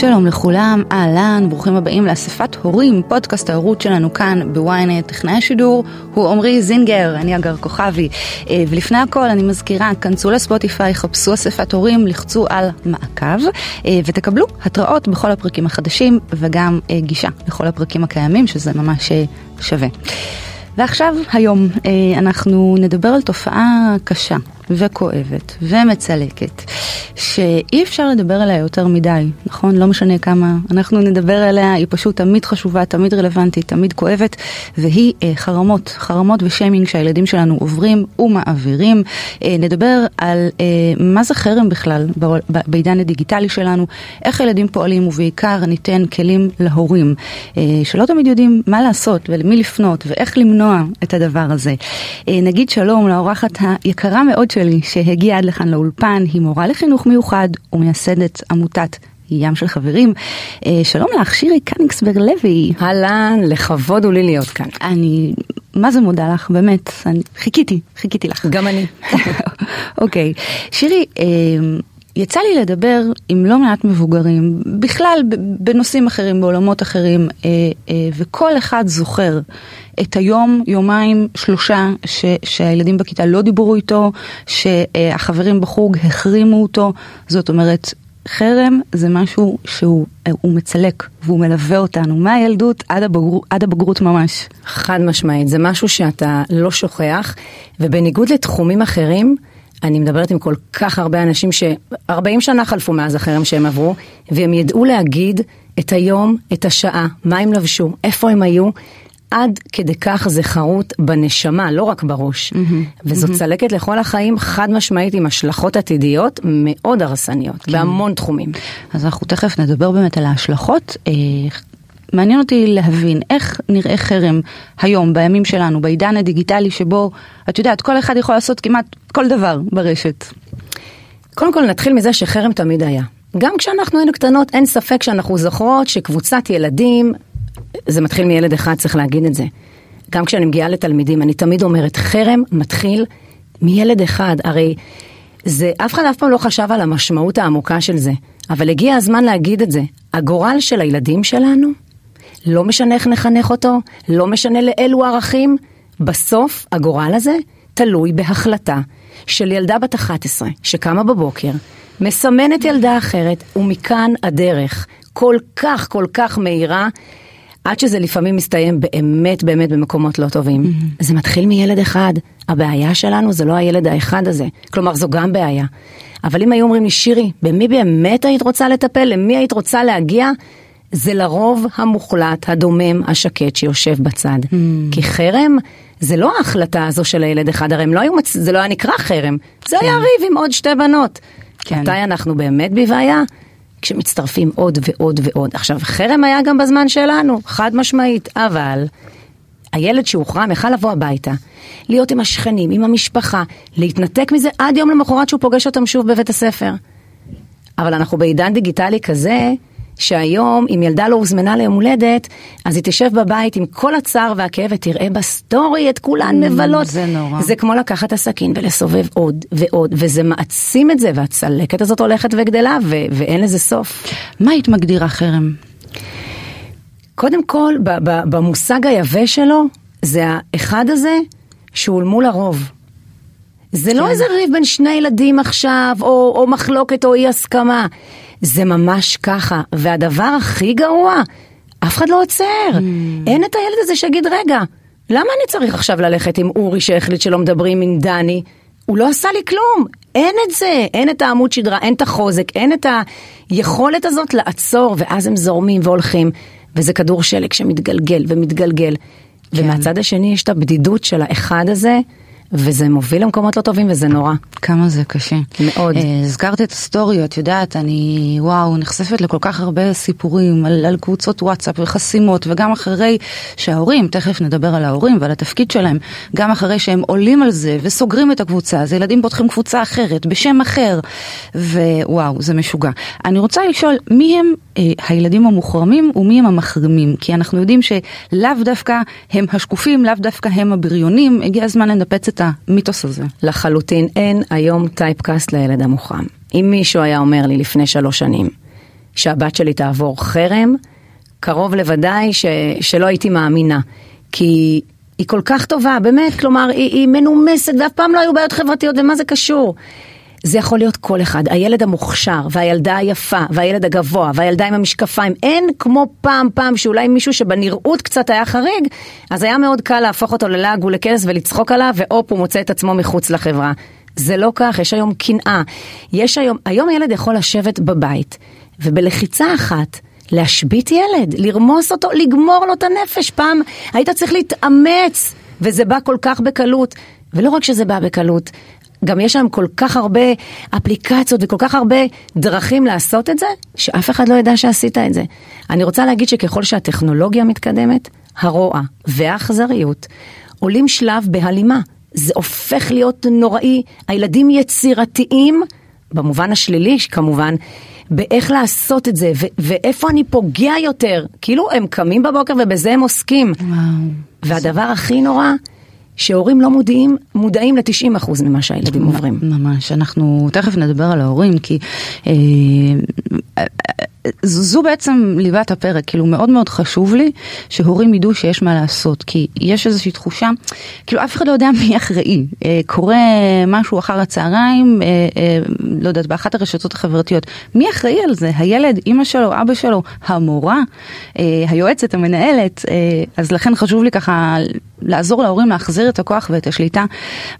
שלום לכולם, אהלן, ברוכים הבאים לאספת הורים, פודקאסט ההורות שלנו כאן בוויינט. טכנאי השידור הוא עמרי זינגר, אני אגר כוכבי. אה, ולפני הכל אני מזכירה, כנסו לספוטיפיי, חפשו אספת הורים, לחצו על מעקב אה, ותקבלו התראות בכל הפרקים החדשים וגם אה, גישה לכל הפרקים הקיימים, שזה ממש שווה. ועכשיו, היום, אנחנו נדבר על תופעה קשה וכואבת ומצלקת, שאי אפשר לדבר עליה יותר מדי, נכון? לא משנה כמה אנחנו נדבר עליה, היא פשוט תמיד חשובה, תמיד רלוונטית, תמיד כואבת, והיא אה, חרמות, חרמות ושיימינג שהילדים שלנו עוברים ומעבירים. אה, נדבר על אה, מה זה חרם בכלל בעידן הדיגיטלי שלנו, איך ילדים פועלים, ובעיקר ניתן כלים להורים, אה, שלא תמיד יודעים מה לעשות ולמי לפנות ואיך למנוע את הדבר הזה. אה, נגיד שלום לאורחת היקרה מאוד שלי שהגיעה עד לכאן לאולפן, היא מורה לחינוך מיוחד ומייסדת עמותת ים של חברים. אה, שלום לך, שירי קניגסברג לוי. אהלן, לכבוד הוא לי להיות כאן. אני, מה זה מודה לך, באמת, אני חיכיתי, חיכיתי לך. גם אני. אוקיי, שירי, אה, יצא לי לדבר עם לא מעט מבוגרים, בכלל בנושאים אחרים, בעולמות אחרים, וכל אחד זוכר את היום, יומיים, שלושה, ש, שהילדים בכיתה לא דיברו איתו, שהחברים בחוג החרימו אותו, זאת אומרת, חרם זה משהו שהוא מצלק והוא מלווה אותנו מהילדות עד, הבגר, עד הבגרות ממש. חד משמעית, זה משהו שאתה לא שוכח, ובניגוד לתחומים אחרים, אני מדברת עם כל כך הרבה אנשים ש-40 שנה חלפו מאז החרם שהם עברו, והם ידעו להגיד את היום, את השעה, מה הם לבשו, איפה הם היו, עד כדי כך זה חרוט בנשמה, לא רק בראש. Mm-hmm. וזאת mm-hmm. צלקת לכל החיים חד משמעית עם השלכות עתידיות מאוד הרסניות, כן. בהמון תחומים. אז אנחנו תכף נדבר באמת על ההשלכות. מעניין אותי להבין איך נראה חרם היום, בימים שלנו, בעידן הדיגיטלי שבו, את יודעת, כל אחד יכול לעשות כמעט כל דבר ברשת. קודם כל נתחיל מזה שחרם תמיד היה. גם כשאנחנו היינו קטנות, אין ספק שאנחנו זוכרות שקבוצת ילדים זה מתחיל מילד אחד, צריך להגיד את זה. גם כשאני מגיעה לתלמידים, אני תמיד אומרת, חרם מתחיל מילד אחד. הרי זה, אף אחד אף פעם לא חשב על המשמעות העמוקה של זה, אבל הגיע הזמן להגיד את זה. הגורל של הילדים שלנו, לא משנה איך נחנך אותו, לא משנה לאילו ערכים, בסוף הגורל הזה תלוי בהחלטה של ילדה בת 11 שקמה בבוקר, מסמנת ילדה אחרת, ומכאן הדרך כל כך כל כך מהירה עד שזה לפעמים מסתיים באמת באמת במקומות לא טובים. Mm-hmm. זה מתחיל מילד אחד. הבעיה שלנו זה לא הילד האחד הזה. כלומר, זו גם בעיה. אבל אם היו אומרים לי, שירי, במי באמת היית רוצה לטפל? למי היית רוצה להגיע? זה לרוב המוחלט, הדומם, השקט שיושב בצד. Mm. כי חרם זה לא ההחלטה הזו של הילד אחד, הרי לא מצ... זה לא היה נקרא חרם, זה כן. היה ריב עם עוד שתי בנות. כן. מתי אנחנו באמת בבעיה? כשמצטרפים עוד ועוד ועוד. עכשיו, חרם היה גם בזמן שלנו, חד משמעית, אבל הילד שהוחרם יכל לבוא הביתה, להיות עם השכנים, עם המשפחה, להתנתק מזה עד יום למחרת שהוא פוגש אותם שוב בבית הספר. אבל אנחנו בעידן דיגיטלי כזה, שהיום אם ילדה לא הוזמנה ליום הולדת, אז היא תשב בבית עם כל הצער והכאב ותראה בסטורי את כולן mm, מבלות. זה נורא. זה כמו לקחת את הסכין ולסובב עוד ועוד, וזה מעצים את זה, והצלקת הזאת הולכת וגדלה, ו- ואין לזה סוף. מה היית מגדירה חרם? קודם כל, ב- ב- במושג היבש שלו, זה האחד הזה שהוא מול הרוב. זה לא כן. לא איזה ריב בין שני ילדים עכשיו, או, או מחלוקת או אי הסכמה. זה ממש ככה. והדבר הכי גרוע, אף אחד לא עוצר. Mm. אין את הילד הזה שיגיד, רגע, למה אני צריך עכשיו ללכת עם אורי שהחליט שלא מדברים עם דני? הוא לא עשה לי כלום. אין את זה, אין את העמוד שדרה, אין את החוזק, אין את היכולת הזאת לעצור, ואז הם זורמים והולכים, וזה כדור שלג שמתגלגל ומתגלגל. כן. ומהצד השני יש את הבדידות של האחד הזה, וזה מוביל למקומות לא טובים וזה נורא. כמה זה קשה. מאוד. אה, הזכרת את הסטורי, את יודעת, אני, וואו, נחשפת לכל כך הרבה סיפורים על, על קבוצות וואטסאפ וחסימות, וגם אחרי שההורים, תכף נדבר על ההורים ועל התפקיד שלהם, גם אחרי שהם עולים על זה וסוגרים את הקבוצה, אז ילדים פותחים קבוצה אחרת, בשם אחר, ווואו, זה משוגע. אני רוצה לשאול, מי הם אה, הילדים המוחרמים ומי הם המחרימים? כי אנחנו יודעים שלאו דווקא הם השקופים, לאו דווקא הם הבריונים, הגיע הזמן לנפץ את המיתוס הזה. לחלוטין אין היום טייפקאסט לילד המוחרם. אם מישהו היה אומר לי לפני שלוש שנים שהבת שלי תעבור חרם, קרוב לוודאי ש, שלא הייתי מאמינה. כי היא כל כך טובה, באמת, כלומר, היא, היא מנומסת ואף פעם לא היו בעיות חברתיות, ומה זה קשור? זה יכול להיות כל אחד, הילד המוכשר, והילדה היפה, והילד הגבוה, והילדה עם המשקפיים. אין כמו פעם פעם שאולי מישהו שבנראות קצת היה חריג, אז היה מאוד קל להפוך אותו ללעג ולכנס ולצחוק עליו, והופ, הוא מוצא את עצמו מחוץ לחברה. זה לא כך, יש היום קנאה. יש היום, היום ילד יכול לשבת בבית, ובלחיצה אחת, להשבית ילד, לרמוס אותו, לגמור לו את הנפש. פעם היית צריך להתאמץ, וזה בא כל כך בקלות. ולא רק שזה בא בקלות, גם יש שם כל כך הרבה אפליקציות וכל כך הרבה דרכים לעשות את זה, שאף אחד לא ידע שעשית את זה. אני רוצה להגיד שככל שהטכנולוגיה מתקדמת, הרוע והאכזריות עולים שלב בהלימה. זה הופך להיות נוראי, הילדים יצירתיים, במובן השלילי כמובן, באיך לעשות את זה, ו- ואיפה אני פוגע יותר. כאילו הם קמים בבוקר ובזה הם עוסקים. וואו. והדבר הכי נורא, שהורים לא מודעים, מודעים ל-90% ממה שהילדים עוברים. ממש, אנחנו תכף נדבר על ההורים, כי אה, זו בעצם ליבת הפרק, כאילו מאוד מאוד חשוב לי שהורים ידעו שיש מה לעשות, כי יש איזושהי תחושה, כאילו אף אחד לא יודע מי אחראי, אה, קורה משהו אחר הצהריים, אה, אה, לא יודעת, באחת הרשתות החברתיות, מי אחראי על זה? הילד, אימא שלו, אבא שלו, המורה, היועצת, המנהלת, אז לכן חשוב לי ככה לעזור להורים להחזיר את הכוח ואת השליטה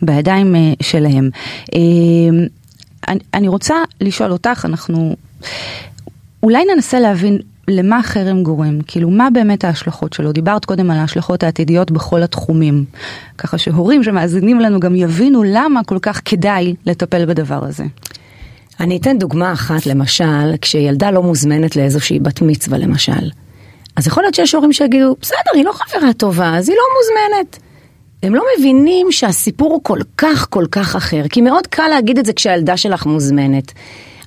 בידיים שלהם. אני רוצה לשאול אותך, אנחנו אולי ננסה להבין למה חרם גורם, כאילו מה באמת ההשלכות שלו, דיברת קודם על ההשלכות העתידיות בכל התחומים, ככה שהורים שמאזינים לנו גם יבינו למה כל כך כדאי לטפל בדבר הזה. אני אתן דוגמה אחת, למשל, כשילדה לא מוזמנת לאיזושהי בת מצווה למשל. אז יכול להיות שיש הורים שיגידו, בסדר, היא לא חברה טובה, אז היא לא מוזמנת. הם לא מבינים שהסיפור הוא כל כך כל כך אחר, כי מאוד קל להגיד את זה כשהילדה שלך מוזמנת.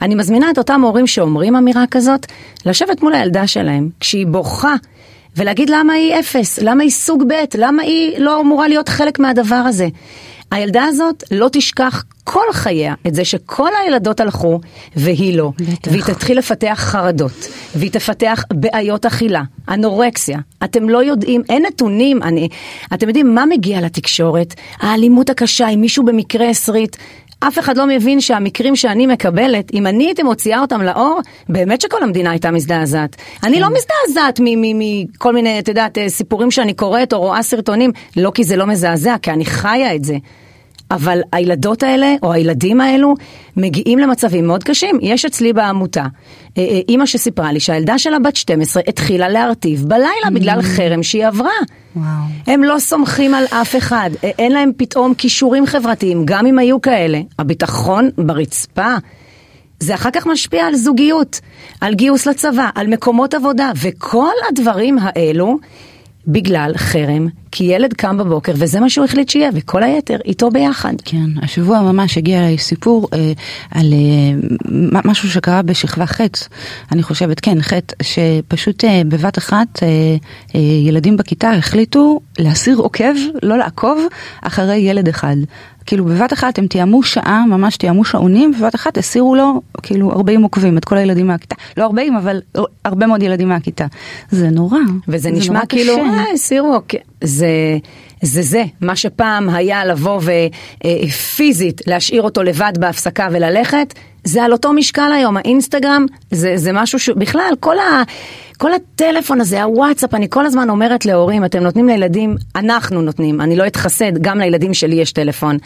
אני מזמינה את אותם הורים שאומרים אמירה כזאת, לשבת מול הילדה שלהם, כשהיא בוכה, ולהגיד למה היא אפס, למה היא סוג ב', למה היא לא אמורה להיות חלק מהדבר הזה. הילדה הזאת לא תשכח כל חייה את זה שכל הילדות הלכו והיא לא. בטח. והיא תתחיל לפתח חרדות, והיא תפתח בעיות אכילה, אנורקסיה. אתם לא יודעים, אין נתונים, אני, אתם יודעים מה מגיע לתקשורת? האלימות הקשה, אם מישהו במקרה הסריט. אף אחד לא מבין שהמקרים שאני מקבלת, אם אני הייתי מוציאה אותם לאור, באמת שכל המדינה הייתה מזדעזעת. אני לא מזדעזעת מכל מיני, את יודעת, אה, סיפורים שאני קוראת או רואה סרטונים, לא כי זה לא מזעזע, כי אני חיה את זה. אבל הילדות האלה, או הילדים האלו, מגיעים למצבים מאוד קשים. יש אצלי בעמותה, אה, אה, אימא שסיפרה לי שהילדה שלה בת 12 התחילה להרטיב בלילה בגלל חרם שהיא עברה. וואו. הם לא סומכים על אף אחד, אה, אין להם פתאום כישורים חברתיים, גם אם היו כאלה. הביטחון ברצפה. זה אחר כך משפיע על זוגיות, על גיוס לצבא, על מקומות עבודה, וכל הדברים האלו בגלל חרם, כי ילד קם בבוקר וזה מה שהוא החליט שיהיה, וכל היתר איתו ביחד. כן, השבוע ממש הגיע אליי סיפור אה, על אה, משהו שקרה בשכבה ח', אני חושבת, כן, ח', שפשוט אה, בבת אחת אה, אה, ילדים בכיתה החליטו להסיר עוקב, לא לעקוב, אחרי ילד אחד. כאילו בבת אחת הם תיאמו שעה, ממש תיאמו שעונים, ובבת אחת הסירו לו כאילו 40 עוקבים, את כל הילדים מהכיתה. לא 40, אבל הרבה מאוד ילדים מהכיתה. זה נורא. וזה זה נשמע נורא כאילו. אה, הסירו, אוקיי. זה, זה זה, מה שפעם היה לבוא ופיזית להשאיר אותו לבד בהפסקה וללכת, זה על אותו משקל היום, האינסטגרם זה, זה משהו שבכלל, כל, ה, כל הטלפון הזה, הוואטסאפ, אני כל הזמן אומרת להורים, אתם נותנים לילדים, אנחנו נותנים, אני לא אתחסד, גם לילדים שלי יש טלפון,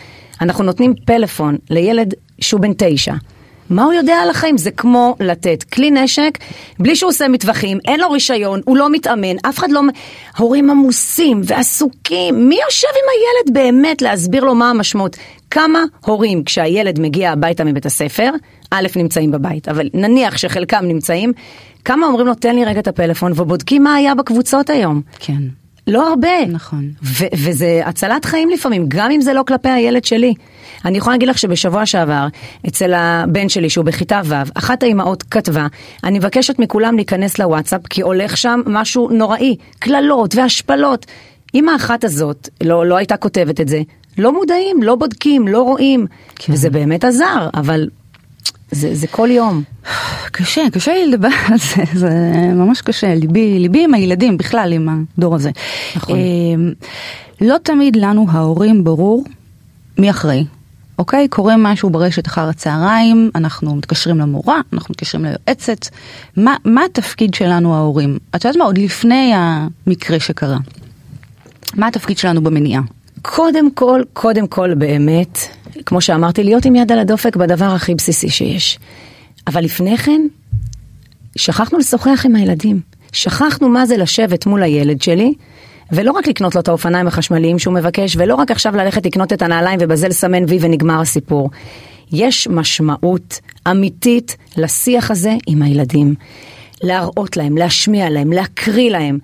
אנחנו נותנים פלאפון לילד שהוא בן תשע. מה הוא יודע על החיים? זה כמו לתת כלי נשק, בלי שהוא עושה מטווחים, אין לו רישיון, הוא לא מתאמן, אף אחד לא... הורים עמוסים ועסוקים, מי יושב עם הילד באמת להסביר לו מה המשמעות? כמה הורים, כשהילד מגיע הביתה מבית הספר, א', נמצאים בבית, אבל נניח שחלקם נמצאים, כמה אומרים לו, תן לי רגע את הפלאפון, ובודקים מה היה בקבוצות היום. כן. לא הרבה. נכון. ו- וזה הצלת חיים לפעמים, גם אם זה לא כלפי הילד שלי. אני יכולה להגיד לך שבשבוע שעבר, אצל הבן שלי שהוא בכיתה ו', אחת האימהות כתבה, אני מבקשת מכולם להיכנס לוואטסאפ, כי הולך שם משהו נוראי, קללות והשפלות. אמא אחת הזאת לא, לא הייתה כותבת את זה, לא מודעים, לא בודקים, לא רואים. כן. וזה באמת עזר, אבל זה, זה כל יום. קשה, קשה לי לדבר על זה, זה ממש קשה, ליבי, ליבי עם הילדים בכלל, עם הדור הזה. נכון. לא תמיד לנו ההורים ברור מי אחראי. אוקיי? קורה משהו ברשת אחר הצהריים, אנחנו מתקשרים למורה, אנחנו מתקשרים ליועצת. מה, מה התפקיד שלנו ההורים? את יודעת מה? עוד לפני המקרה שקרה. מה התפקיד שלנו במניעה? קודם כל, קודם כל באמת, כמו שאמרתי, להיות עם יד על הדופק בדבר הכי בסיסי שיש. אבל לפני כן, שכחנו לשוחח עם הילדים. שכחנו מה זה לשבת מול הילד שלי, ולא רק לקנות לו את האופניים החשמליים שהוא מבקש, ולא רק עכשיו ללכת לקנות את הנעליים ובזה לסמן וי ונגמר הסיפור. יש משמעות אמיתית לשיח הזה עם הילדים. להראות להם, להשמיע להם, להקריא להם.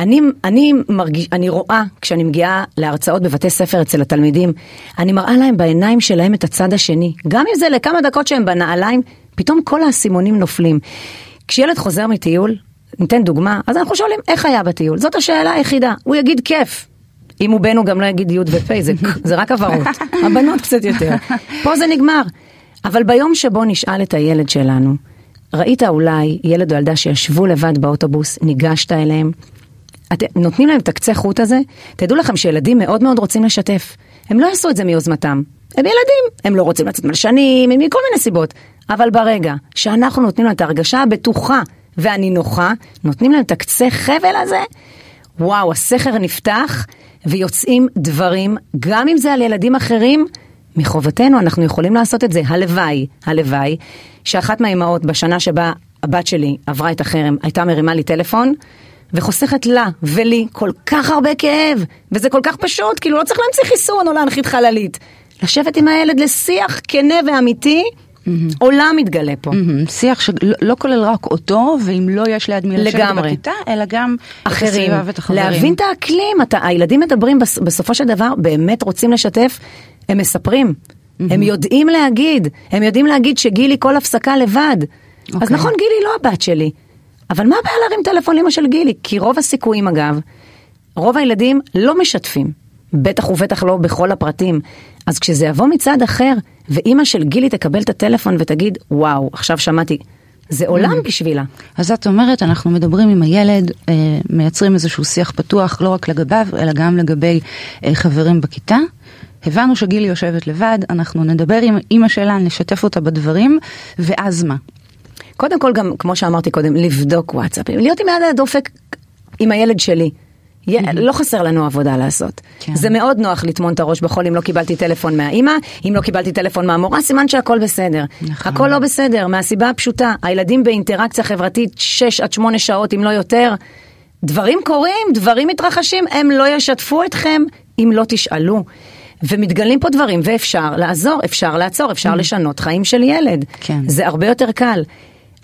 אני, אני, מרגיש, אני רואה, כשאני מגיעה להרצאות בבתי ספר אצל התלמידים, אני מראה להם בעיניים שלהם את הצד השני. גם אם זה לכמה דקות שהם בנעליים, פתאום כל האסימונים נופלים. כשילד חוזר מטיול, ניתן דוגמה, אז אנחנו שואלים איך היה בטיול. זאת השאלה היחידה. הוא יגיד כיף. אם הוא בן הוא גם לא יגיד י' ופ', זה, זה רק הבהרות. הבנות קצת יותר. פה זה נגמר. אבל ביום שבו נשאל את הילד שלנו, ראית אולי ילד או ילדה שישבו לבד באוטובוס, ניגשת אליהם, את, נותנים להם את הקצה חוט הזה, תדעו לכם שילדים מאוד מאוד רוצים לשתף. הם לא יעשו את זה מיוזמתם. הם ילדים, הם לא רוצים לצאת מלשנים, מכל מיני סיבות. אבל ברגע שאנחנו נותנים להם את ההרגשה הבטוחה והנינוחה, נותנים להם את הקצה חבל הזה, וואו, הסכר נפתח ויוצאים דברים, גם אם זה על ילדים אחרים, מחובתנו אנחנו יכולים לעשות את זה. הלוואי, הלוואי, שאחת מהאימהות בשנה שבה הבת שלי עברה את החרם, הייתה מרימה לי טלפון, וחוסכת לה ולי כל כך הרבה כאב, וזה כל כך פשוט, כאילו לא צריך להמציא חיסון או להנחית חללית. לשבת עם הילד לשיח כנה ואמיתי, Mm-hmm. עולם מתגלה פה. Mm-hmm. שיח שלא לא כולל רק אותו, ואם לא יש ליד מי לשבת בכיתה, אלא גם אחרים, את הסביבה ואת החברים. להבין את האקלים, אתה, הילדים מדברים בס, בסופו של דבר, באמת רוצים לשתף, הם מספרים. Mm-hmm. הם יודעים להגיד, הם יודעים להגיד שגילי כל הפסקה לבד. Okay. אז אוקיי. נכון, גילי לא הבת שלי. אבל מה הבעיה להרים טלפון לאמא של גילי? כי רוב הסיכויים אגב, רוב הילדים לא משתפים. בטח ובטח לא בכל הפרטים. אז כשזה יבוא מצד אחר, ואימא של גילי תקבל את הטלפון ותגיד, וואו, עכשיו שמעתי, זה עולם mm. בשבילה. אז את אומרת, אנחנו מדברים עם הילד, אה, מייצרים איזשהו שיח פתוח, לא רק לגביו, אלא גם לגבי אה, חברים בכיתה. הבנו שגילי יושבת לבד, אנחנו נדבר עם אימא שלה, נשתף אותה בדברים, ואז מה? קודם כל גם, כמו שאמרתי קודם, לבדוק וואטסאפים, להיות עם יד הדופק עם הילד שלי. לא חסר לנו עבודה לעשות. כן. זה מאוד נוח לטמון את הראש בחול אם לא קיבלתי טלפון מהאימא, אם לא קיבלתי טלפון מהמורה, סימן שהכל בסדר. נכון. הכל לא בסדר, מהסיבה הפשוטה, הילדים באינטראקציה חברתית 6 עד 8 שעות, אם לא יותר. דברים קורים, דברים מתרחשים, הם לא ישתפו אתכם אם לא תשאלו. ומתגלים פה דברים, ואפשר לעזור, אפשר לעצור, אפשר mm. לשנות חיים של ילד. כן. זה הרבה יותר קל.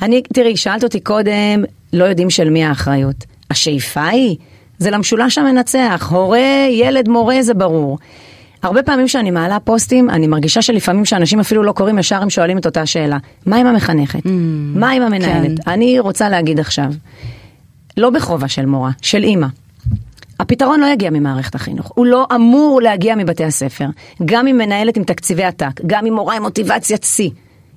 אני, תראי, שאלת אותי קודם, לא יודעים של מי האחריות. השאיפה היא, זה למשולש המנצח, הורה, ילד, מורה, זה ברור. הרבה פעמים שאני מעלה פוסטים, אני מרגישה שלפעמים שאנשים אפילו לא קוראים ישר הם שואלים את אותה שאלה. מה עם המחנכת? Mm, מה עם המנהלת? כן. אני רוצה להגיד עכשיו, לא בכובע של מורה, של אימא. הפתרון לא יגיע ממערכת החינוך, הוא לא אמור להגיע מבתי הספר. גם אם מנהלת עם תקציבי עתק, גם אם מורה עם מוטיבציית שיא.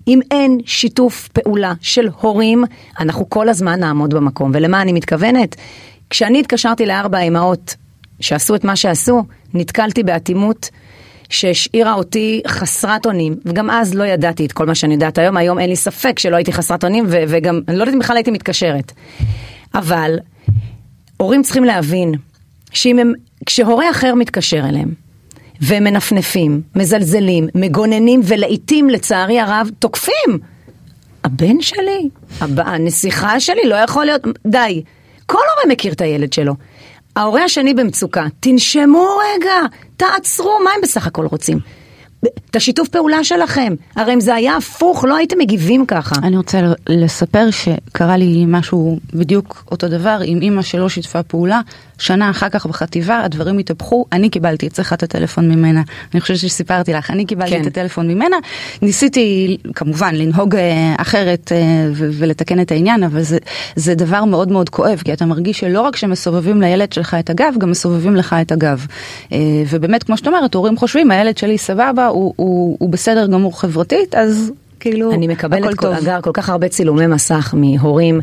אם אין שיתוף פעולה של הורים, אנחנו כל הזמן נעמוד במקום. ולמה אני מתכוונת? כשאני התקשרתי לארבע האמהות שעשו את מה שעשו, נתקלתי באטימות שהשאירה אותי חסרת אונים, וגם אז לא ידעתי את כל מה שאני יודעת היום, היום אין לי ספק שלא הייתי חסרת אונים, וגם, אני לא יודעת אם בכלל הייתי מתקשרת. אבל, הורים צריכים להבין, שאם הם, כשהורה אחר מתקשר אליהם, והם מנפנפים, מזלזלים, מגוננים, ולעיתים, לצערי הרב, תוקפים. הבן שלי, הב... הנסיכה שלי, לא יכול להיות, די. כל הורה מכיר את הילד שלו. ההורה השני במצוקה, תנשמו רגע, תעצרו, מה הם בסך הכל רוצים? את השיתוף פעולה שלכם. הרי אם זה היה הפוך, לא הייתם מגיבים ככה. אני רוצה לספר שקרה לי משהו בדיוק אותו דבר עם אימא שלא שיתפה פעולה. שנה אחר כך בחטיבה הדברים התהפכו, אני קיבלתי את שיחת הטלפון ממנה. אני חושבת שסיפרתי לך, אני קיבלתי כן. את הטלפון ממנה. ניסיתי כמובן לנהוג אה, אחרת אה, ולתקן את העניין, אבל זה, זה דבר מאוד מאוד כואב, כי אתה מרגיש שלא רק שמסובבים לילד שלך את הגב, גם מסובבים לך את הגב. אה, ובאמת, כמו שאת אומרת, הורים חושבים, הילד שלי סבבה, הוא, הוא, הוא בסדר גמור חברתית, אז כאילו, אני מקבלת כל, אגר, כל כך הרבה צילומי מסך מהורים.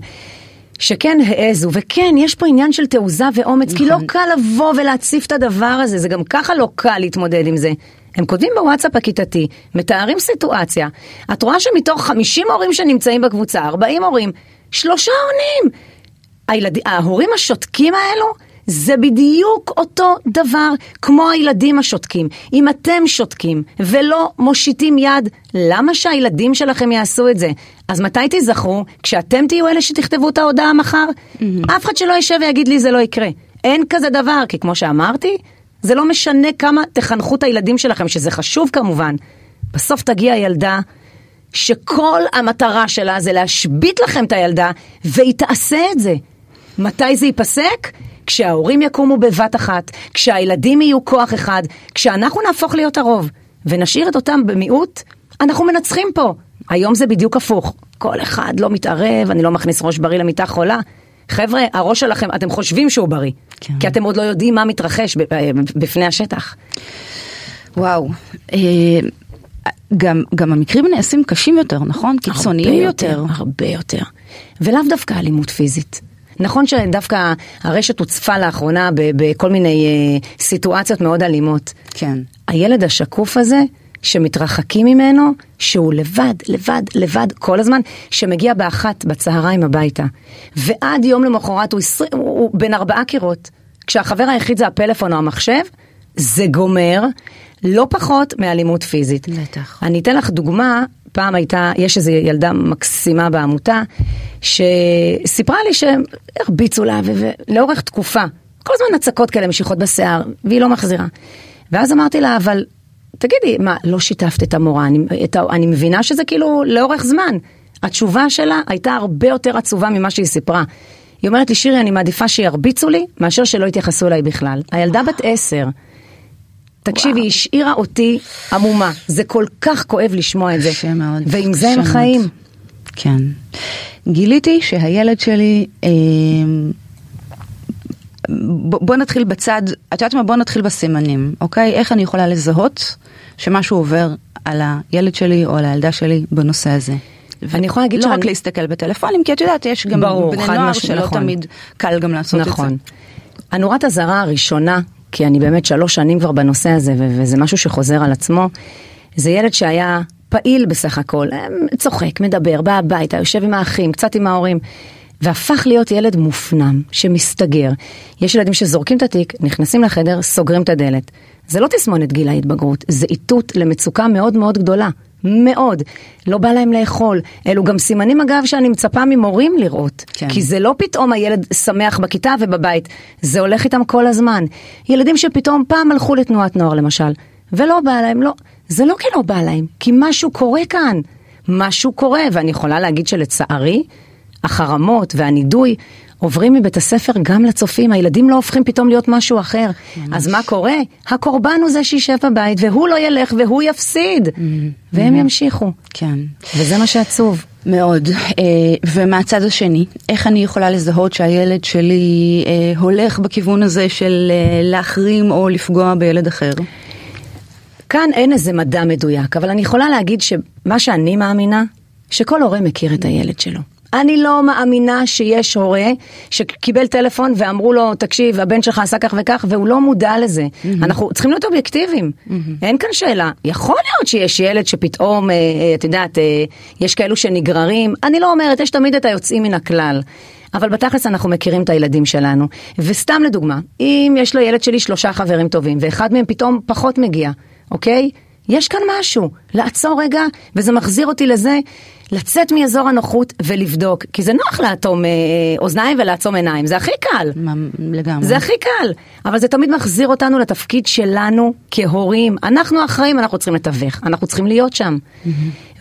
שכן העזו, וכן, יש פה עניין של תעוזה ואומץ, נכון. כי לא נכון. קל לבוא ולהציף את הדבר הזה, זה גם ככה לא קל להתמודד עם זה. הם כותבים בוואטסאפ הכיתתי, מתארים סיטואציה. את רואה שמתוך 50 הורים שנמצאים בקבוצה, 40 הורים, שלושה עונים. הילד... ההורים השותקים האלו, זה בדיוק אותו דבר כמו הילדים השותקים. אם אתם שותקים ולא מושיטים יד, למה שהילדים שלכם יעשו את זה? אז מתי תיזכרו? כשאתם תהיו אלה שתכתבו את ההודעה מחר? Mm-hmm. אף אחד שלא יישב ויגיד לי זה לא יקרה. אין כזה דבר, כי כמו שאמרתי, זה לא משנה כמה תחנכו את הילדים שלכם, שזה חשוב כמובן. בסוף תגיע ילדה שכל המטרה שלה זה להשבית לכם את הילדה, והיא תעשה את זה. מתי זה ייפסק? כשההורים יקומו בבת אחת, כשהילדים יהיו כוח אחד, כשאנחנו נהפוך להיות הרוב, ונשאיר את אותם במיעוט, אנחנו מנצחים פה. היום זה בדיוק הפוך. כל אחד לא מתערב, אני לא מכניס ראש בריא למיטה חולה. חבר'ה, הראש שלכם, אתם חושבים שהוא בריא, כן. כי אתם עוד לא יודעים מה מתרחש בפני השטח. וואו. אה, גם, גם המקרים נעשים קשים יותר, נכון? קיצוניים יותר. יותר. הרבה יותר. ולאו דווקא אלימות פיזית. נכון שדווקא הרשת הוצפה לאחרונה בכל מיני אה, סיטואציות מאוד אלימות. כן. הילד השקוף הזה, שמתרחקים ממנו, שהוא לבד, לבד, לבד כל הזמן, שמגיע באחת בצהריים הביתה. ועד יום למחרת הוא, הוא, הוא בין ארבעה קירות. כשהחבר היחיד זה הפלאפון או המחשב, זה גומר לא פחות מאלימות פיזית. בטח. אני אתן לך דוגמה, פעם הייתה, יש איזו ילדה מקסימה בעמותה, שסיפרה לי שהרביצו לה, ולאורך תקופה, כל הזמן הצקות כאלה משיכות בשיער, והיא לא מחזירה. ואז אמרתי לה, אבל תגידי, מה, לא שיתפת את המורה? אני, את, אני מבינה שזה כאילו לאורך זמן. התשובה שלה הייתה הרבה יותר עצובה ממה שהיא סיפרה. היא אומרת לי, שירי, אני מעדיפה שירביצו לי, מאשר שלא יתייחסו אליי בכלל. הילדה בת עשר. תקשיבי, היא השאירה אותי עמומה. זה כל כך כואב לשמוע את זה. קשה מאוד. ועם זה הם חיים. כן. גיליתי שהילד שלי... אה, בוא נתחיל בצד, את יודעת מה? בוא נתחיל בסימנים, אוקיי? איך אני יכולה לזהות שמשהו עובר על הילד שלי או על הילדה שלי בנושא הזה. אני יכולה להגיד לא שאני... רק להסתכל בטלפונים, כי את יודעת, יש גם ברור, בני נוער מש... שלא נכון. תמיד קל גם לעשות נכון. את זה. נכון. הנורת אזהרה הראשונה, כי אני באמת שלוש שנים כבר בנושא הזה, וזה משהו שחוזר על עצמו, זה ילד שהיה פעיל בסך הכל, צוחק, מדבר, בא הביתה, יושב עם האחים, קצת עם ההורים. והפך להיות ילד מופנם, שמסתגר. יש ילדים שזורקים את התיק, נכנסים לחדר, סוגרים את הדלת. זה לא תסמונת גיל ההתבגרות, זה איתות למצוקה מאוד מאוד גדולה. מאוד. לא בא להם לאכול. אלו גם סימנים אגב שאני מצפה ממורים לראות. כן. כי זה לא פתאום הילד שמח בכיתה ובבית, זה הולך איתם כל הזמן. ילדים שפתאום פעם הלכו לתנועת נוער למשל, ולא בא להם, לא. זה לא כי לא בא להם, כי משהו קורה כאן. משהו קורה, ואני יכולה להגיד שלצערי, החרמות והנידוי עוברים מבית הספר גם לצופים, הילדים לא הופכים פתאום להיות משהו אחר. ממש. אז מה קורה? הקורבן הוא זה שישב בבית, והוא לא ילך והוא יפסיד, mm-hmm. והם mm-hmm. ימשיכו. כן. וזה מה שעצוב. מאוד. אה, ומהצד השני, איך אני יכולה לזהות שהילד שלי אה, הולך בכיוון הזה של אה, להחרים או לפגוע בילד אחר? כאן אין איזה מדע מדויק, אבל אני יכולה להגיד שמה שאני מאמינה, שכל הורה מכיר את הילד שלו. אני לא מאמינה שיש הורה שקיבל טלפון ואמרו לו, תקשיב, הבן שלך עשה כך וכך, והוא לא מודע לזה. Mm-hmm. אנחנו צריכים להיות אובייקטיביים. Mm-hmm. אין כאן שאלה. יכול להיות שיש ילד שפתאום, אה, אה, את יודעת, אה, יש כאלו שנגררים. אני לא אומרת, יש תמיד את היוצאים מן הכלל. אבל בתכלס אנחנו מכירים את הילדים שלנו. וסתם לדוגמה, אם יש לילד שלי שלושה חברים טובים, ואחד מהם פתאום פחות מגיע, אוקיי? יש כאן משהו, לעצור רגע, וזה מחזיר אותי לזה, לצאת מאזור הנוחות ולבדוק, כי זה נוח לאטום אה, אוזניים ולעצום עיניים, זה הכי קל. לגמרי. זה הכי קל, אבל זה תמיד מחזיר אותנו לתפקיד שלנו כהורים. אנחנו אחראים, אנחנו צריכים לתווך, אנחנו צריכים להיות שם.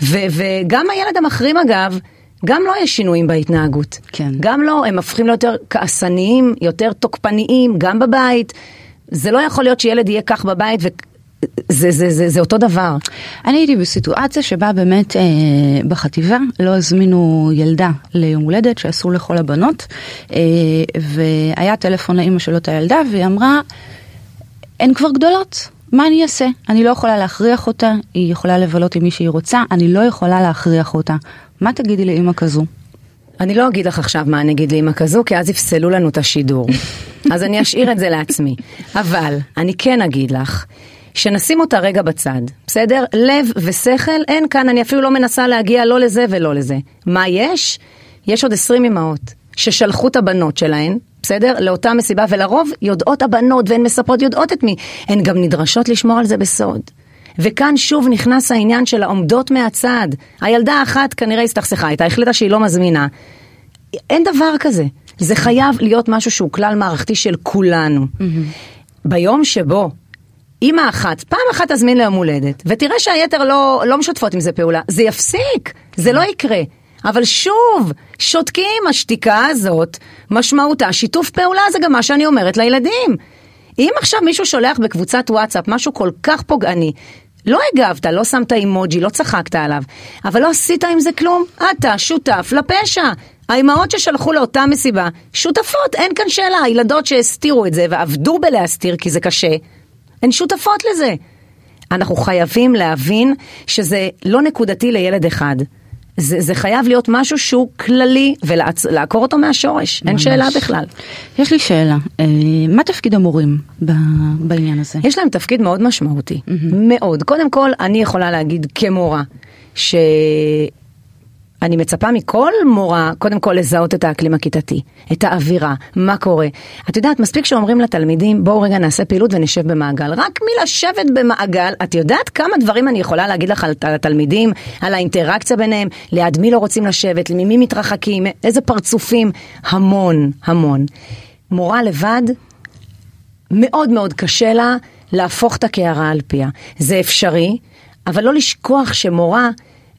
ו- וגם הילד המחרים אגב, גם לא יש שינויים בהתנהגות. כן. גם לא, הם הופכים ליותר כעסניים, יותר תוקפניים, גם בבית. זה לא יכול להיות שילד יהיה כך בבית. זה, זה, זה, זה אותו דבר. אני הייתי בסיטואציה שבה באמת אה, בחטיבה לא הזמינו ילדה ליום הולדת שעשו לכל הבנות, אה, והיה טלפון לאימא של אותה ילדה, והיא אמרה, הן כבר גדולות, מה אני אעשה? אני לא יכולה להכריח אותה, היא יכולה לבלות עם מי שהיא רוצה, אני לא יכולה להכריח אותה. מה תגידי לאימא כזו? אני לא אגיד לך עכשיו מה אני אגיד לאמא כזו, כי אז יפסלו לנו את השידור. אז אני אשאיר את זה לעצמי. אבל אני כן אגיד לך, שנשים אותה רגע בצד, בסדר? לב ושכל, אין כאן, אני אפילו לא מנסה להגיע לא לזה ולא לזה. מה יש? יש עוד 20 אמהות ששלחו את הבנות שלהן, בסדר? לאותה מסיבה, ולרוב יודעות הבנות, והן מספרות יודעות את מי. הן גם נדרשות לשמור על זה בסוד. וכאן שוב נכנס העניין של העומדות מהצד. הילדה האחת כנראה הסתכסכה איתה, החליטה שהיא לא מזמינה. אין דבר כזה. זה חייב להיות משהו שהוא כלל מערכתי של כולנו. ביום שבו אימא אחת, פעם אחת תזמין ליום הולדת, ותראה שהיתר לא, לא משתפות עם זה פעולה, זה יפסיק, זה לא יקרה. אבל שוב, שותקים, השתיקה הזאת, משמעותה שיתוף פעולה, זה גם מה שאני אומרת לילדים. אם עכשיו מישהו שולח בקבוצת וואטסאפ משהו כל כך פוגעני, לא הגבת, לא שמת אימוג'י, לא צחקת עליו, אבל לא עשית עם זה כלום, אתה שותף לפשע. האימהות ששלחו לאותה מסיבה, שותפות, אין כאן שאלה. הילדות שהסתירו את זה ועבדו בלהסתיר כי זה קשה, הן שותפות לזה. אנחנו חייבים להבין שזה לא נקודתי לילד אחד. זה, זה חייב להיות משהו שהוא כללי ולעקור אותו מהשורש, ממש. אין שאלה בכלל. יש לי שאלה, אה, מה תפקיד המורים בעניין הזה? יש להם תפקיד מאוד משמעותי, mm-hmm. מאוד. קודם כל, אני יכולה להגיד כמורה, ש... אני מצפה מכל מורה, קודם כל לזהות את האקלים הכיתתי, את האווירה, מה קורה. את יודעת, מספיק שאומרים לתלמידים, בואו רגע נעשה פעילות ונשב במעגל. רק מלשבת במעגל, את יודעת כמה דברים אני יכולה להגיד לך על התלמידים, על האינטראקציה ביניהם, ליד מי לא רוצים לשבת, ממי מתרחקים, איזה פרצופים, המון, המון. מורה לבד, מאוד מאוד קשה לה להפוך את הקערה על פיה. זה אפשרי, אבל לא לשכוח שמורה...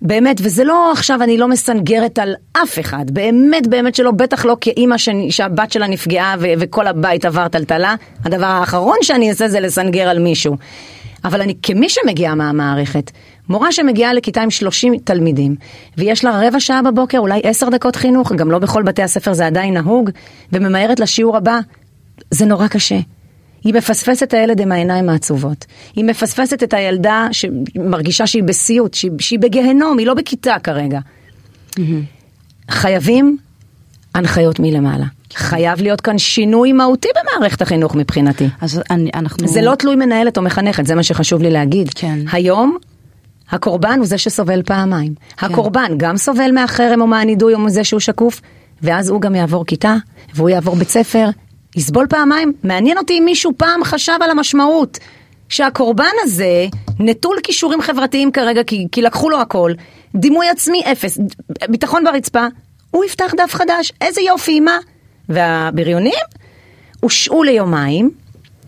באמת, וזה לא עכשיו אני לא מסנגרת על אף אחד, באמת באמת שלא, בטח לא כאימא שהבת שלה נפגעה ו- וכל הבית עבר טלטלה, הדבר האחרון שאני אעשה זה לסנגר על מישהו. אבל אני כמי שמגיעה מהמערכת, מורה שמגיעה לכיתה עם 30 תלמידים, ויש לה רבע שעה בבוקר, אולי 10 דקות חינוך, גם לא בכל בתי הספר זה עדיין נהוג, וממהרת לשיעור הבא, זה נורא קשה. היא מפספסת את הילד עם העיניים העצובות. היא מפספסת את הילדה שמרגישה שהיא בסיוט, שהיא, שהיא בגיהנום, היא לא בכיתה כרגע. Mm-hmm. חייבים הנחיות מלמעלה. חייב להיות כאן שינוי מהותי במערכת החינוך מבחינתי. אז אני, אנחנו... זה לא תלוי מנהלת או מחנכת, זה מה שחשוב לי להגיד. כן. היום הקורבן הוא זה שסובל פעמיים. כן. הקורבן גם סובל מהחרם או מהנידוי או מזה שהוא שקוף, ואז הוא גם יעבור כיתה, והוא יעבור בית ספר, יסבול פעמיים. מעניין אותי אם מישהו פעם חשב על המשמעות. שהקורבן הזה נטול כישורים חברתיים כרגע כי, כי לקחו לו הכל, דימוי עצמי אפס, ביטחון ברצפה, הוא יפתח דף חדש, איזה יופי, מה? והבריונים הושעו ליומיים,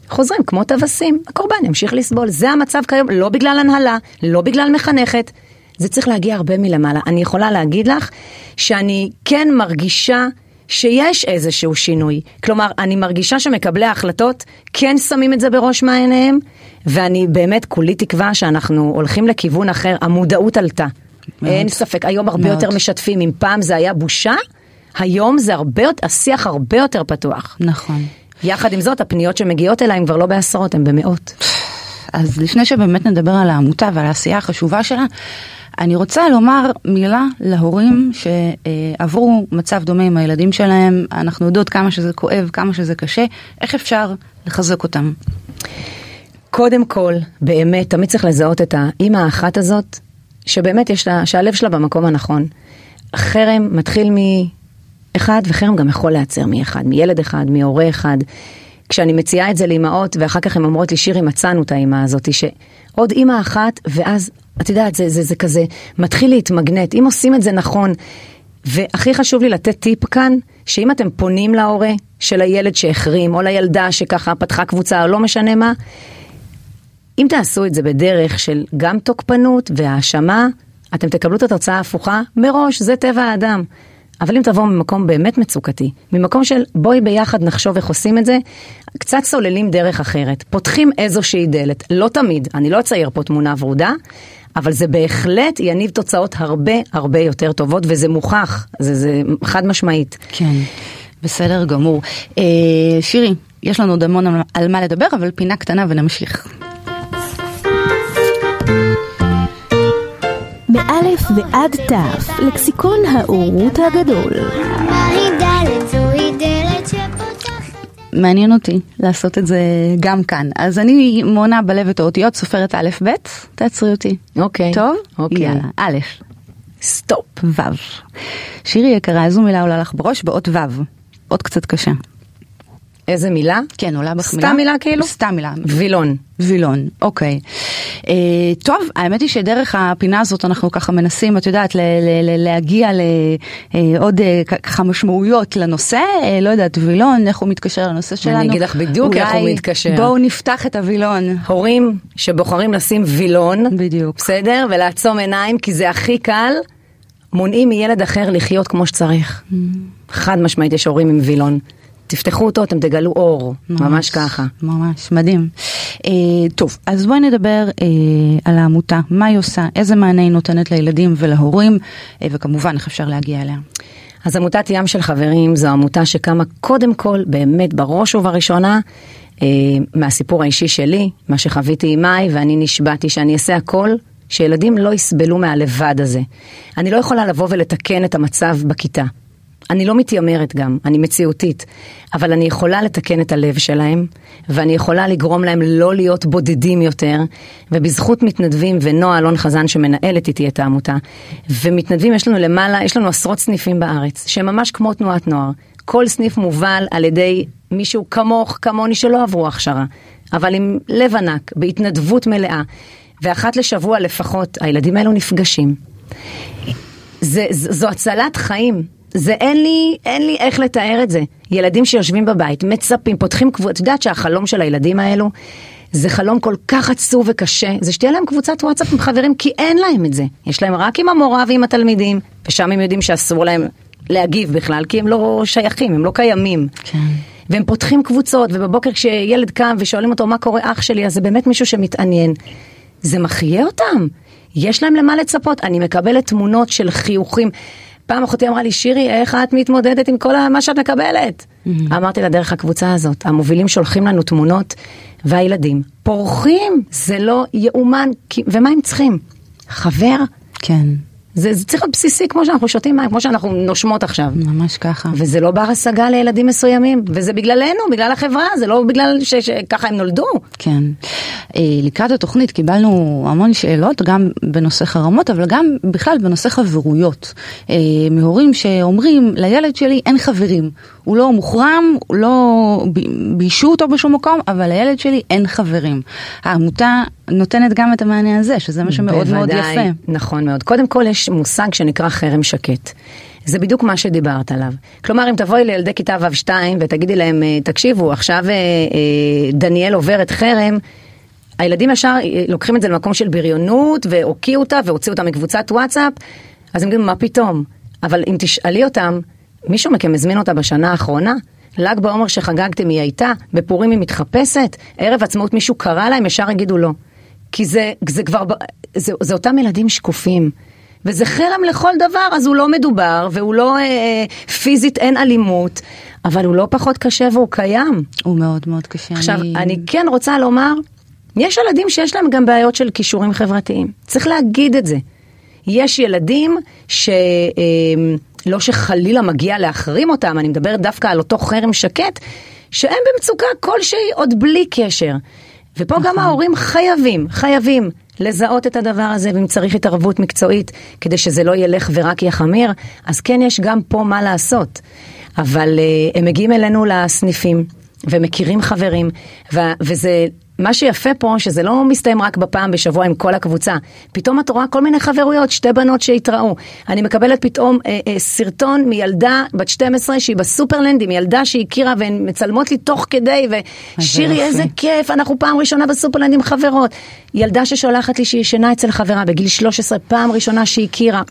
חוזרים כמו טווסים, הקורבן ימשיך לסבול, זה המצב כיום, לא בגלל הנהלה, לא בגלל מחנכת, זה צריך להגיע הרבה מלמעלה. אני יכולה להגיד לך שאני כן מרגישה שיש איזשהו שינוי. כלומר, אני מרגישה שמקבלי ההחלטות כן שמים את זה בראש מעייניהם, ואני באמת כולי תקווה שאנחנו הולכים לכיוון אחר, המודעות עלתה. מאוד. אין ספק, היום הרבה מאוד. יותר משתפים, אם פעם זה היה בושה, היום זה הרבה יותר, השיח הרבה יותר פתוח. נכון. יחד עם זאת, הפניות שמגיעות אליי הן כבר לא בעשרות, הן במאות. אז לפני שבאמת נדבר על העמותה ועל העשייה החשובה שלה, אני רוצה לומר מילה להורים שעברו מצב דומה עם הילדים שלהם, אנחנו יודעות כמה שזה כואב, כמה שזה קשה, איך אפשר לחזק אותם? קודם כל, באמת, תמיד צריך לזהות את האימא האחת הזאת, שבאמת יש לה, שהלב שלה במקום הנכון. חרם מתחיל מאחד, וחרם גם יכול להיעצר מאחד, מילד אחד, מהורה אחד. כשאני מציעה את זה לאימהות, ואחר כך הן אומרות לי, שירי, מצאנו את האימא הזאת, ש... עוד אימא אחת, ואז, את יודעת, זה, זה, זה כזה מתחיל להתמגנט. אם עושים את זה נכון, והכי חשוב לי לתת טיפ כאן, שאם אתם פונים להורה של הילד שהחרים, או לילדה שככה פתחה קבוצה, או לא משנה מה, אם תעשו את זה בדרך של גם תוקפנות והאשמה, אתם תקבלו את התוצאה ההפוכה מראש, זה טבע האדם. אבל אם תבואו ממקום באמת מצוקתי, ממקום של בואי ביחד נחשוב איך עושים את זה, קצת סוללים דרך אחרת, פותחים איזושהי דלת, לא תמיד, אני לא אצייר פה תמונה ורודה, אבל זה בהחלט יניב תוצאות הרבה הרבה יותר טובות, וזה מוכח, זה, זה חד משמעית. כן, בסדר גמור. אה, שירי, יש לנו עוד המון על מה לדבר, אבל פינה קטנה ונמשיך. מאלף ועד תף, לקסיקון האורות הגדול. מעניין אותי לעשות את זה גם כאן. אז אני מונה בלב את האותיות, סופרת א' ב', תעצרי אותי. אוקיי. טוב? אוקיי. יאללה, א', סטופ. ו'. שירי יקרה, איזו מילה עולה לך בראש? באות ו'. עוד קצת קשה. איזה מילה? כן, עולה בך סתם מילה? מילה כאילו? סתם מילה. וילון. וילון, אוקיי. אה, טוב, האמת היא שדרך הפינה הזאת אנחנו ככה מנסים, את יודעת, ל- ל- ל- להגיע לעוד אה, כ- ככה משמעויות לנושא, אה, לא יודעת, וילון, איך הוא מתקשר לנושא שלנו. אגיד לך בדיוק איך הוא מתקשר. בואו נפתח את הווילון. הורים שבוחרים לשים וילון, בדיוק. בסדר? ולעצום עיניים, כי זה הכי קל, מונעים מילד אחר לחיות כמו שצריך. Mm. חד משמעית יש הורים עם וילון. תפתחו אותו, אתם תגלו אור, ממש ככה. ממש, מדהים. אה, טוב, אז בואי נדבר אה, על העמותה, מה היא עושה, איזה מענה היא נותנת לילדים ולהורים, אה, וכמובן איך אפשר להגיע אליה. אז עמותת ים של חברים זו עמותה שקמה קודם כל, באמת בראש ובראשונה, אה, מהסיפור האישי שלי, מה שחוויתי עם מאי, ואני נשבעתי שאני אעשה הכל, שילדים לא יסבלו מהלבד הזה. אני לא יכולה לבוא ולתקן את המצב בכיתה. אני לא מתיימרת גם, אני מציאותית, אבל אני יכולה לתקן את הלב שלהם, ואני יכולה לגרום להם לא להיות בודדים יותר, ובזכות מתנדבים ונועה אלון חזן שמנהלת איתי את העמותה, ומתנדבים יש לנו למעלה, יש לנו עשרות סניפים בארץ, שהם ממש כמו תנועת נוער. כל סניף מובל על ידי מישהו כמוך, כמוני, שלא עברו הכשרה, אבל עם לב ענק, בהתנדבות מלאה, ואחת לשבוע לפחות הילדים האלו נפגשים. זה, זו הצלת חיים. זה אין לי, אין לי איך לתאר את זה. ילדים שיושבים בבית, מצפים, פותחים קבוצה, את יודעת שהחלום של הילדים האלו זה חלום כל כך עצוב וקשה, זה שתהיה להם קבוצת וואטסאפ עם חברים, כי אין להם את זה. יש להם רק עם המורה ועם התלמידים, ושם הם יודעים שאסור להם להגיב בכלל, כי הם לא שייכים, הם לא קיימים. כן. והם פותחים קבוצות, ובבוקר כשילד קם ושואלים אותו מה קורה אח שלי, אז זה באמת מישהו שמתעניין. זה מחיה אותם. יש להם למה לצפות. אני מקבלת תמונות של חיוכים. פעם אחותי אמרה לי, שירי, איך את מתמודדת עם כל מה שאת מקבלת? אמרתי לה, דרך הקבוצה הזאת, המובילים שולחים לנו תמונות, והילדים פורחים, זה לא יאומן, ומה הם צריכים? חבר? כן, זה, זה צריך להיות בסיסי כמו שאנחנו שותים מים, כמו שאנחנו נושמות עכשיו. ממש ככה. וזה לא בר השגה לילדים מסוימים, וזה בגללנו, בגלל החברה, זה לא בגלל ש- שככה הם נולדו. כן. אה, לקראת התוכנית קיבלנו המון שאלות, גם בנושא חרמות, אבל גם בכלל בנושא חברויות. אה, מהורים שאומרים, לילד שלי אין חברים. הוא לא מוחרם, הוא לא ביישו אותו בשום מקום, אבל לילד שלי אין חברים. העמותה נותנת גם את המענה הזה, שזה מה שמאוד מאוד יפה. נכון מאוד. קודם כל יש מושג שנקרא חרם שקט. זה בדיוק מה שדיברת עליו. כלומר, אם תבואי לילדי כיתה ו'2 ותגידי להם, אה, תקשיבו, עכשיו אה, אה, דניאל עוברת חרם, הילדים ישר לוקחים את זה למקום של בריונות, והוקיעו אותה והוציאו אותה מקבוצת וואטסאפ, אז הם אומרים, מה פתאום? אבל אם תשאלי אותם, מישהו מכם הזמין אותה בשנה האחרונה? ל"ג בעומר שחגגתם היא הייתה, בפורים היא מתחפשת, ערב עצמאות מישהו קרא להם, ישר יגידו לא. כי זה, זה כבר, זה, זה אותם ילדים שקופים. וזה חרם לכל דבר, אז הוא לא מדובר, והוא לא אה, אה, פיזית אין אלימות, אבל הוא לא פחות קשה והוא קיים. הוא מאוד מאוד קשה. עכשיו, אני... אני כן רוצה לומר, יש ילדים שיש להם גם בעיות של כישורים חברתיים. צריך להגיד את זה. יש ילדים ש... אה, לא שחלילה מגיע להחרים אותם, אני מדברת דווקא על אותו חרם שקט, שהם במצוקה כלשהי עוד בלי קשר. ופה גם ההורים חייבים, חייבים לזהות את הדבר הזה, ואם צריך התערבות מקצועית כדי שזה לא ילך ורק יחמיר, אז כן יש גם פה מה לעשות. אבל uh, הם מגיעים אלינו לסניפים, ומכירים חברים, ו- וזה מה שיפה פה, שזה לא מסתיים רק בפעם בשבוע עם כל הקבוצה. פתאום את רואה כל מיני חברויות, שתי בנות שהתראו. אני מקבלת פתאום אה, אה, סרטון מילדה בת 12 שהיא בסופרלנד עם ילדה שהיא הכירה והן מצלמות לי תוך כדי, ושירי. איזה כיף, אנחנו פעם ראשונה בסופרלנד עם חברות. ילדה ששולחת לי שהיא ישנה אצל חברה בגיל 13, פעם ראשונה שהיא הכירה.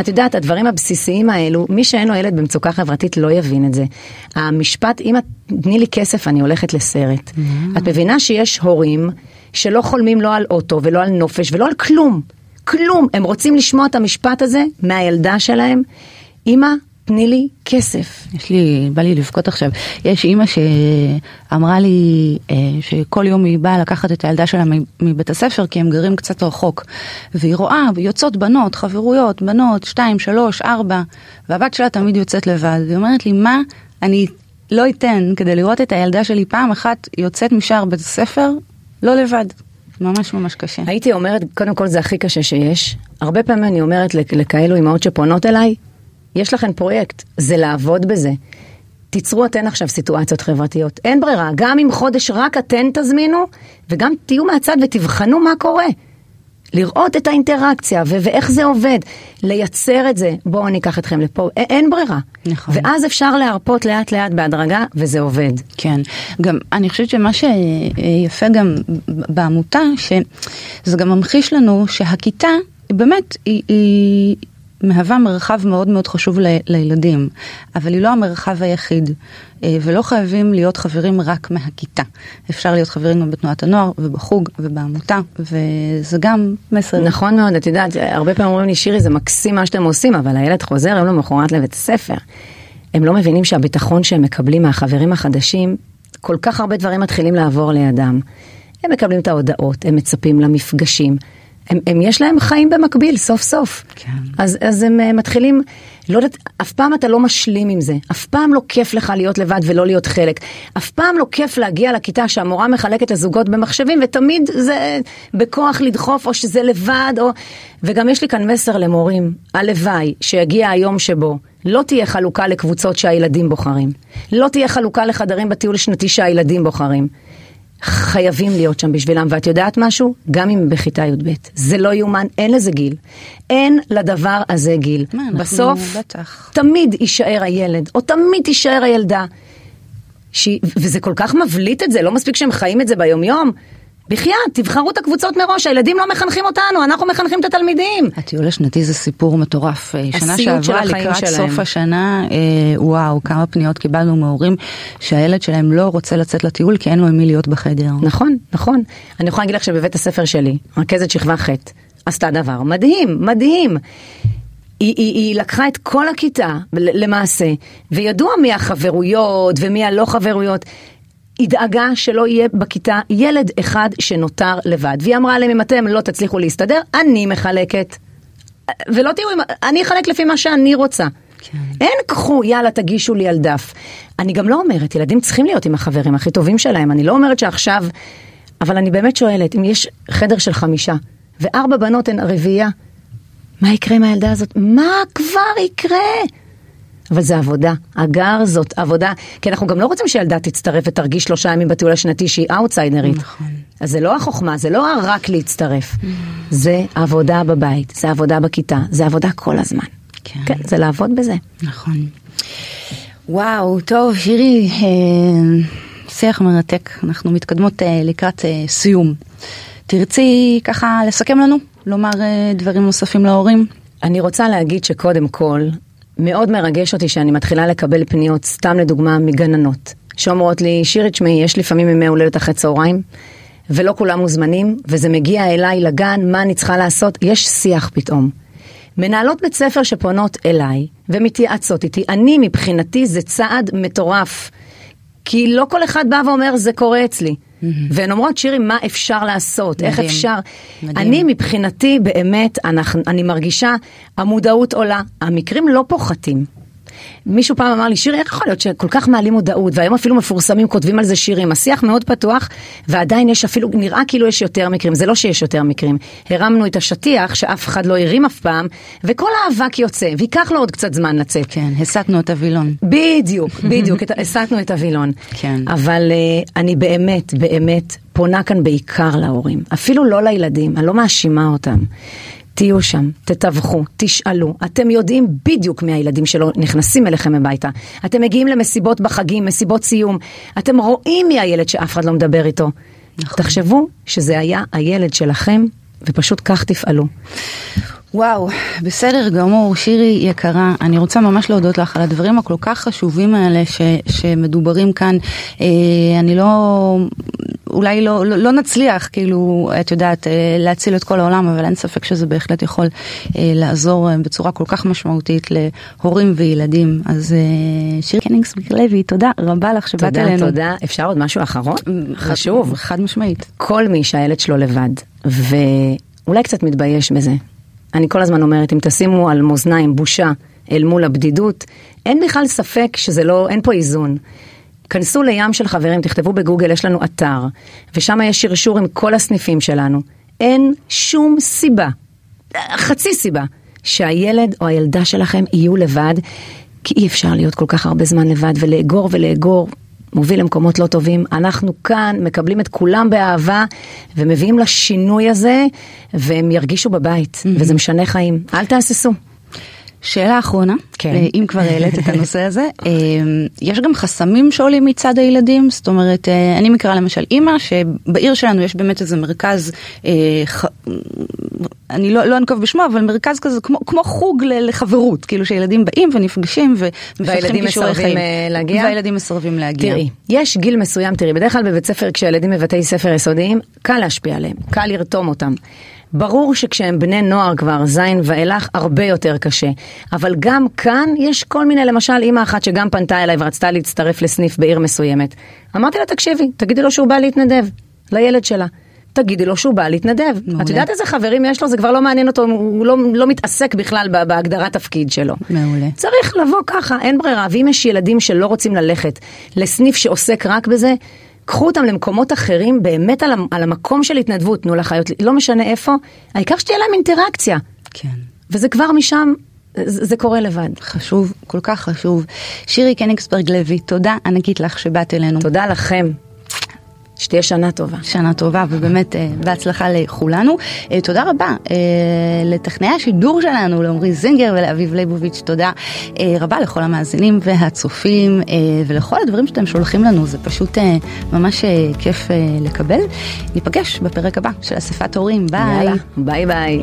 את יודעת, הדברים הבסיסיים האלו, מי שאין לו ילד במצוקה חברתית לא יבין את זה. המשפט, אם את תני לי כסף, אני הולכת לסרט. את מבינה שיש הורים שלא חולמים לא על אוטו ולא על נופש ולא על כלום. כלום. הם רוצים לשמוע את המשפט הזה מהילדה שלהם. אמא, תני לי כסף. יש לי, בא לי לבכות עכשיו. יש אימא שאמרה לי אה, שכל יום היא באה לקחת את הילדה שלה מבית הספר כי הם גרים קצת רחוק. והיא רואה, יוצאות בנות, חברויות, בנות, שתיים, שלוש, ארבע, והבת שלה תמיד יוצאת לבד. והיא אומרת לי, מה אני לא אתן כדי לראות את הילדה שלי פעם אחת יוצאת משער בית הספר, לא לבד. ממש ממש קשה. הייתי אומרת, קודם כל זה הכי קשה שיש. הרבה פעמים אני אומרת לכ- לכאלו אמהות שפונות אליי, יש לכן פרויקט, זה לעבוד בזה. תיצרו אתן עכשיו סיטואציות חברתיות. אין ברירה, גם אם חודש רק אתן תזמינו, וגם תהיו מהצד ותבחנו מה קורה. לראות את האינטראקציה ו- ואיך זה עובד, לייצר את זה. בואו אני אקח אתכם לפה, א- אין ברירה. נכון. ואז אפשר להרפות לאט לאט בהדרגה, וזה עובד. כן, גם אני חושבת שמה שיפה גם בעמותה, שזה גם ממחיש לנו שהכיתה באמת היא, היא מהווה מרחב מאוד מאוד חשוב ל, לילדים, אבל היא לא המרחב היחיד, אה, ולא חייבים להיות חברים רק מהכיתה. אפשר להיות חברים גם בתנועת הנוער ובחוג ובעמותה, וזה גם מסר. נכון מאוד, את יודעת, הרבה פעמים אומרים לי, שירי, זה מקסים מה שאתם עושים, אבל הילד חוזר יום למחרת לבית הספר. הם לא מבינים שהביטחון שהם מקבלים מהחברים החדשים, כל כך הרבה דברים מתחילים לעבור לידם. הם מקבלים את ההודעות, הם מצפים למפגשים. הם, הם יש להם חיים במקביל, סוף סוף. כן. אז, אז הם uh, מתחילים, לא יודעת, אף פעם אתה לא משלים עם זה. אף פעם לא כיף לך להיות לבד ולא להיות חלק. אף פעם לא כיף להגיע לכיתה שהמורה מחלקת לזוגות במחשבים, ותמיד זה בכוח לדחוף, או שזה לבד, או... וגם יש לי כאן מסר למורים, הלוואי שיגיע היום שבו לא תהיה חלוקה לקבוצות שהילדים בוחרים. לא תהיה חלוקה לחדרים בטיול שנתי שהילדים בוחרים. חייבים להיות שם בשבילם, ואת יודעת משהו? גם אם בכיתה י"ב. זה לא יאומן, אין לזה גיל. אין לדבר הזה גיל. מה, בסוף, בטח. תמיד יישאר הילד, או תמיד תישאר הילדה. ש... וזה כל כך מבליט את זה, לא מספיק שהם חיים את זה ביומיום. בחייאת, תבחרו את הקבוצות מראש, הילדים לא מחנכים אותנו, אנחנו מחנכים את התלמידים. הטיול השנתי זה סיפור מטורף. אה, שנה שעברה לקראת שלהם. סוף השנה, אה, וואו, כמה פניות קיבלנו מהורים שהילד שלהם לא רוצה לצאת לטיול כי אין לו עם מי להיות בחדר. נכון, נכון. אני יכולה להגיד לך שבבית הספר שלי, רכזת שכבה ח', עשתה דבר מדהים, מדהים. היא, היא, היא לקחה את כל הכיתה למעשה, וידוע מי החברויות ומי הלא חברויות. היא דאגה שלא יהיה בכיתה ילד אחד שנותר לבד. והיא אמרה להם, אם אתם לא תצליחו להסתדר, אני מחלקת. ולא תהיו, עם- אני אחלק לפי מה שאני רוצה. כן. אין קחו, יאללה, תגישו לי על דף. אני גם לא אומרת, ילדים צריכים להיות עם החברים הכי טובים שלהם. אני לא אומרת שעכשיו... אבל אני באמת שואלת, אם יש חדר של חמישה, וארבע בנות הן רביעייה, מה יקרה עם הילדה הזאת? מה כבר יקרה? אבל זה עבודה. הגר זאת עבודה. כי אנחנו גם לא רוצים שילדה תצטרף ותרגיש שלושה ימים בטיול השנתי שהיא אאוטסיידרית. נכון. אז זה לא החוכמה, זה לא רק להצטרף. זה עבודה בבית, זה עבודה בכיתה, זה עבודה כל הזמן. כן. כן, זה לעבוד בזה. נכון. וואו, טוב, שירי, אה, שיח מרתק. אנחנו מתקדמות אה, לקראת אה, סיום. תרצי ככה לסכם לנו? לומר אה, דברים נוספים להורים? אני רוצה להגיד שקודם כל, מאוד מרגש אותי שאני מתחילה לקבל פניות, סתם לדוגמה, מגננות, שאומרות לי, שירי, תשמעי, יש לפעמים ימי הולדת אחרי צהריים, ולא כולם מוזמנים, וזה מגיע אליי לגן, מה אני צריכה לעשות? יש שיח פתאום. מנהלות בית ספר שפונות אליי ומתייעצות איתי, אני מבחינתי זה צעד מטורף. כי לא כל אחד בא ואומר זה קורה אצלי. והן אומרות שירי מה אפשר לעשות, איך מדהים. אפשר. מדהים. אני מבחינתי באמת, אנחנו, אני מרגישה המודעות עולה, המקרים לא פוחתים. מישהו פעם אמר לי, שירי, איך יכול להיות שכל כך מעלים מודעות, והיום אפילו מפורסמים כותבים על זה שירים, השיח מאוד פתוח, ועדיין יש אפילו, נראה כאילו יש יותר מקרים, זה לא שיש יותר מקרים. הרמנו את השטיח שאף אחד לא הרים אף פעם, וכל האבק יוצא, וייקח לו עוד קצת זמן לצאת. כן, הסטנו את הווילון. בדיוק, בדיוק, הסטנו את הווילון. כן. אבל uh, אני באמת, באמת פונה כאן בעיקר להורים, אפילו לא לילדים, אני לא מאשימה אותם. תהיו שם, תתווכו, תשאלו, אתם יודעים בדיוק מי הילדים שלא נכנסים אליכם הביתה. אתם מגיעים למסיבות בחגים, מסיבות סיום, אתם רואים מי הילד שאף אחד לא מדבר איתו. נכון. תחשבו שזה היה הילד שלכם, ופשוט כך תפעלו. וואו, בסדר גמור, שירי יקרה, אני רוצה ממש להודות לך על הדברים הכל כך חשובים האלה ש, שמדוברים כאן. אה, אני לא, אולי לא, לא, לא נצליח, כאילו, את יודעת, אה, להציל את כל העולם, אבל אין ספק שזה בהחלט יכול אה, לעזור אה, בצורה כל כך משמעותית להורים וילדים. אז אה, שירי קניגסברג לוי, תודה רבה לך שבאת תודה, אלינו. תודה. אפשר עוד משהו אחרון? חשוב. חד משמעית. כל מי שהילד שלו לבד, ואולי קצת מתבייש בזה. אני כל הזמן אומרת, אם תשימו על מאזניים בושה אל מול הבדידות, אין בכלל ספק שזה לא, אין פה איזון. כנסו לים של חברים, תכתבו בגוגל, יש לנו אתר, ושם יש שרשור עם כל הסניפים שלנו. אין שום סיבה, חצי סיבה, שהילד או הילדה שלכם יהיו לבד, כי אי אפשר להיות כל כך הרבה זמן לבד ולאגור ולאגור. מוביל למקומות לא טובים. אנחנו כאן מקבלים את כולם באהבה ומביאים לשינוי הזה, והם ירגישו בבית, וזה משנה חיים. אל תהססו. שאלה אחרונה, כן. אה, אם כבר העלית את הנושא הזה, אה, יש גם חסמים שעולים מצד הילדים, זאת אומרת, אה, אני מכירה למשל אימא, שבעיר שלנו יש באמת איזה מרכז, אני לא, לא אנקוב בשמו, אבל מרכז כזה כמו, כמו חוג לחברות, כאילו שילדים באים ונפגשים ומפתחים כישורי חיים. להגיע? והילדים מסרבים להגיע. תראי, יש גיל מסוים, תראי, בדרך כלל בבית ספר, כשהילדים בבתי ספר יסודיים, קל להשפיע עליהם, קל לרתום אותם. ברור שכשהם בני נוער כבר, זין ואילך, הרבה יותר קשה. אבל גם כאן יש כל מיני, למשל, אימא אחת שגם פנתה אליי ורצתה להצטרף לסניף בעיר מסוימת. אמרתי לה, תקשיבי, תגידי לו שהוא בא להתנדב, לילד שלה. תגידי לו שהוא בא להתנדב. מעולה. את יודעת איזה חברים יש לו? זה כבר לא מעניין אותו, הוא לא, לא מתעסק בכלל בהגדרת תפקיד שלו. מעולה. צריך לבוא ככה, אין ברירה. ואם יש ילדים שלא רוצים ללכת לסניף שעוסק רק בזה, קחו אותם למקומות אחרים, באמת על, על המקום של התנדבות, תנו לחיות, לא משנה איפה, העיקר שתהיה להם אינטראקציה. כן. וזה כבר משם, זה, זה קורה לבד. חשוב, כל כך חשוב. שירי קניגסברג לוי, תודה ענקית לך שבאת אלינו. תודה לכם. שתהיה שנה טובה. שנה טובה ובאמת אה, בהצלחה לכולנו. אה, תודה רבה אה, לטכנאי השידור שלנו, לעמרי זינגר ולאביב ליבוביץ', תודה רבה לכל המאזינים והצופים ולכל הדברים שאתם שולחים לנו, זה פשוט ממש כיף לקבל. ניפגש בפרק הבא של אספת הורים, ביי. יאללה, ביי ביי.